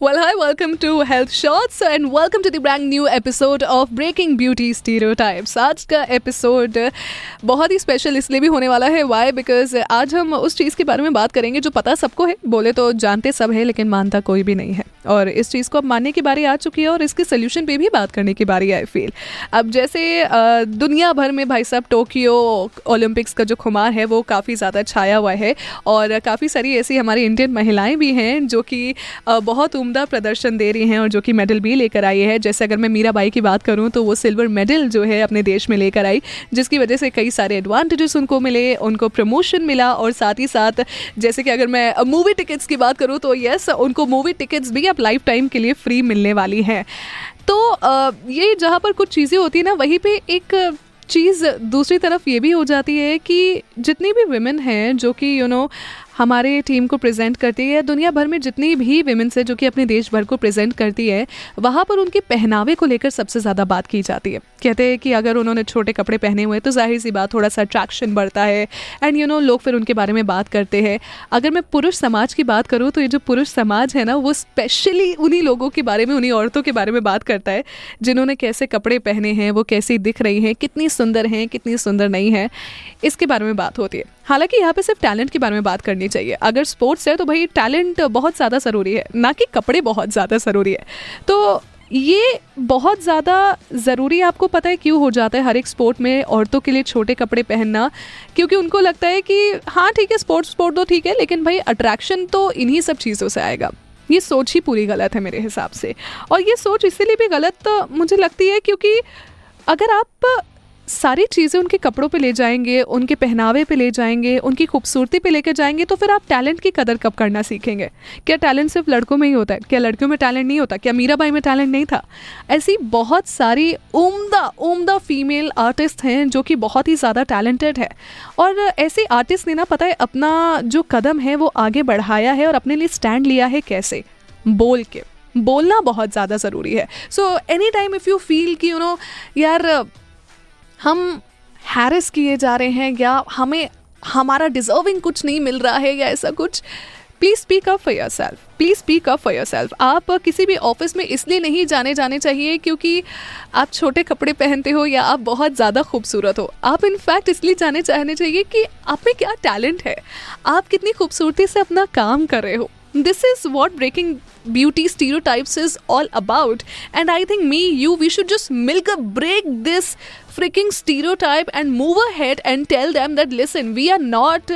Well, hi, welcome to Health Shots and welcome to the brand new episode of Breaking Beauty Stereotypes. आज का episode बहुत ही special इसलिए भी होने वाला है वाई बिकॉज़ आज हम उस चीज़ के बारे में बात करेंगे जो पता सबको है। बोले तो जानते सब है लेकिन मानता कोई भी नहीं है। और इस चीज़ को अब मानने की बारी आ चुकी है और इसके सोल्यूशन पे भी बात करने की बारी आई फील अब जैसे दुनिया भर में भाई साहब टोक्यो ओलंपिक्स का जो खुमार है वो काफ़ी ज़्यादा छाया हुआ है। और काफ़ी सारी ऐसी हमारी इंडियन महिलाएँ भी हैं जो कि बहुत उम्दा प्रदर्शन दे रही हैं और जो कि मेडल भी लेकर आई है। जैसे अगर मैं मीराबाई की बात करूँ तो वो सिल्वर मेडल जो है अपने देश में लेकर आई, जिसकी वजह से कई सारे एडवांटेजेस उनको मिले, उनको प्रमोशन मिला और साथ ही साथ जैसे कि अगर मैं मूवी टिकट्स की बात करूँ तो यस उनको मूवी टिकट्स भी अब लाइफ टाइम के लिए फ्री मिलने वाली हैं। तो ये जहाँ पर कुछ चीज़ें होती हैं ना, वहीं पे एक चीज़ दूसरी तरफ़ ये भी हो जाती है कि जितनी भी विमेन हैं, जो कि यू नो हमारे टीम को प्रेजेंट करती है। दुनिया भर में जितनी भी वेमेंस है, जो कि अपने देश भर को प्रेजेंट करती है, वहाँ पर उनके पहनावे को लेकर सबसे ज़्यादा बात की जाती है। कहते हैं कि अगर उन्होंने छोटे कपड़े पहने हुए तो ज़ाहिर सी बात, थोड़ा सा अट्रैक्शन बढ़ता है। एंड यू नो लोग फिर उनके बारे में बात करते हैं। अगर मैं पुरुष समाज की बात करूँ तो ये जो पुरुष समाज है ना, वो स्पेशली उन्हीं लोगों के बारे में, उन्हीं औरतों के बारे में बात करता है, जिन्होंने कैसे कपड़े पहने हैं, वो कैसी दिख रही हैं, कितनी सुंदर हैं, कितनी सुंदर नहीं है, इसके बारे में बात होती है। हालाँकि यहाँ पे सिर्फ़ टैलेंट के बारे में बात करनी चाहिए। अगर स्पोर्ट्स है तो भाई टैलेंट बहुत ज़्यादा ज़रूरी है, ना कि कपड़े बहुत ज़्यादा ज़रूरी है। तो ये बहुत ज़्यादा ज़रूरी आपको पता है क्यों हो जाता है हर एक स्पोर्ट में औरतों के लिए छोटे कपड़े पहनना? क्योंकि उनको लगता है कि हाँ ठीक है, स्पोर्ट्स स्पोर्ट तो ठीक है, लेकिन भाई अट्रैक्शन तो इन्हीं सब चीज़ों से आएगा। ये सोच ही पूरी गलत है मेरे हिसाब से। और ये सोच इसीलिए भी गलत मुझे लगती है क्योंकि अगर आप सारी चीज़ें उनके कपड़ों पे ले जाएँगे, उनके पहनावे पे ले जाएँगे, उनकी खूबसूरती पे लेकर जाएँगे तो फिर आप टैलेंट की कदर कब करना सीखेंगे? क्या टैलेंट सिर्फ़ लड़कों में ही होता है? क्या लड़कियों में टैलेंट नहीं होता? क्या मीराबाई में टैलेंट नहीं था? ऐसी बहुत सारी उम्दा उम्दा फीमेल आर्टिस्ट हैं जो कि बहुत ही ज़्यादा टैलेंटेड है। और ऐसे आर्टिस्ट ने ना, पता है, अपना जो कदम है, वो आगे बढ़ाया है और अपने लिए स्टैंड लिया है कैसे? बोल के। बोलना बहुत ज़्यादा ज़रूरी है। So any time if you feel कि यू नो यार हम हैरिस किए जा रहे हैं या हमें, हमारा डिजर्विंग कुछ नहीं मिल रहा है या ऐसा कुछ। Please speak up for yourself please speak up for yourself आप किसी भी ऑफ़िस में इसलिए नहीं जाने जाने चाहिए क्योंकि आप छोटे कपड़े पहनते हो या आप बहुत ज़्यादा खूबसूरत हो। आप इनफैक्ट इसलिए जाने चाहने चाहिए कि आप में क्या टैलेंट है। आप कितनी खूबसूरती से अपना काम कर रहे हो। This is what breaking beauty stereotypes is all about and I think me you we should just milk a break this freaking stereotype and move ahead and tell them that listen we are not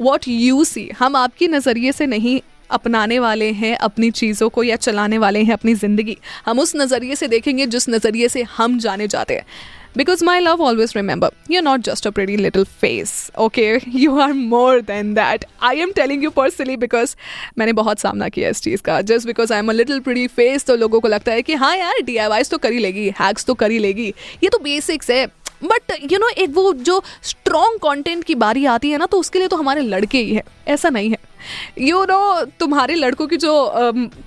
what you see हम आपके नज़रिए से नहीं अपनाने वाले हैं अपनी चीज़ों को या चलाने वाले हैं अपनी ज़िंदगी। हम उस नज़रिए से देखेंगे जिस नज़रिए से हम जाने जाते हैं। Because my love, always remember, you're not just a pretty little face, okay? You are more than that. I am telling you personally because मैंने बहुत सामना किया इस चीज़ का। Just because I am a little pretty face तो लोगों को लगता है कि हाँ यार डी तो कर लेगी हैक्स तो कर लेगी। ये तो बेसिक्स है। बट यू नो एक वो जो स्ट्रॉन्ग कंटेंट की बारी आती है ना तो उसके लिए तो हमारे लड़के ही है। ऐसा नहीं है। यू नो तुम्हारे लड़कों की जो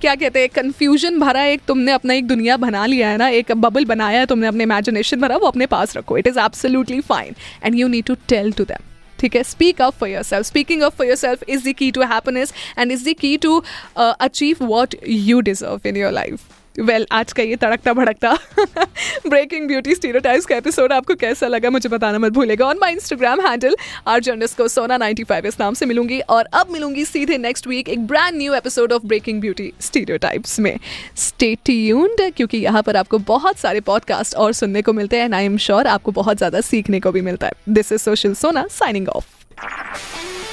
क्या कहते हैं कन्फ्यूज़न भरा एक तुमने अपना एक दुनिया बना लिया है ना, एक बबल बनाया है तुमने अपने इमेजिनेशन भरा, वो अपने पास रखो। It is absolutely fine and you need to tell to them ठीक है? Speak up for yourself speaking up for yourself is the key to happiness and is the key to achieve what you deserve in your life well well, आज का ये तड़कता भड़कता breaking beauty stereotypes का episode आपको कैसा लगा मुझे बताना मत भूलेगा। On my Instagram handle R journalist को सोना 95 इस नाम से मिलूँगी और अब मिलूँगी सीधे नेक्स्ट वीक एक brand new episode of breaking beauty stereotypes में। स्टे क्योंकि यहाँ पर आपको बहुत सारे पॉडकास्ट और सुनने को मिलते हैं एंड आई एम श्योर आपको बहुत ज़्यादा सीखने को भी मिलता है। This is social Sona signing off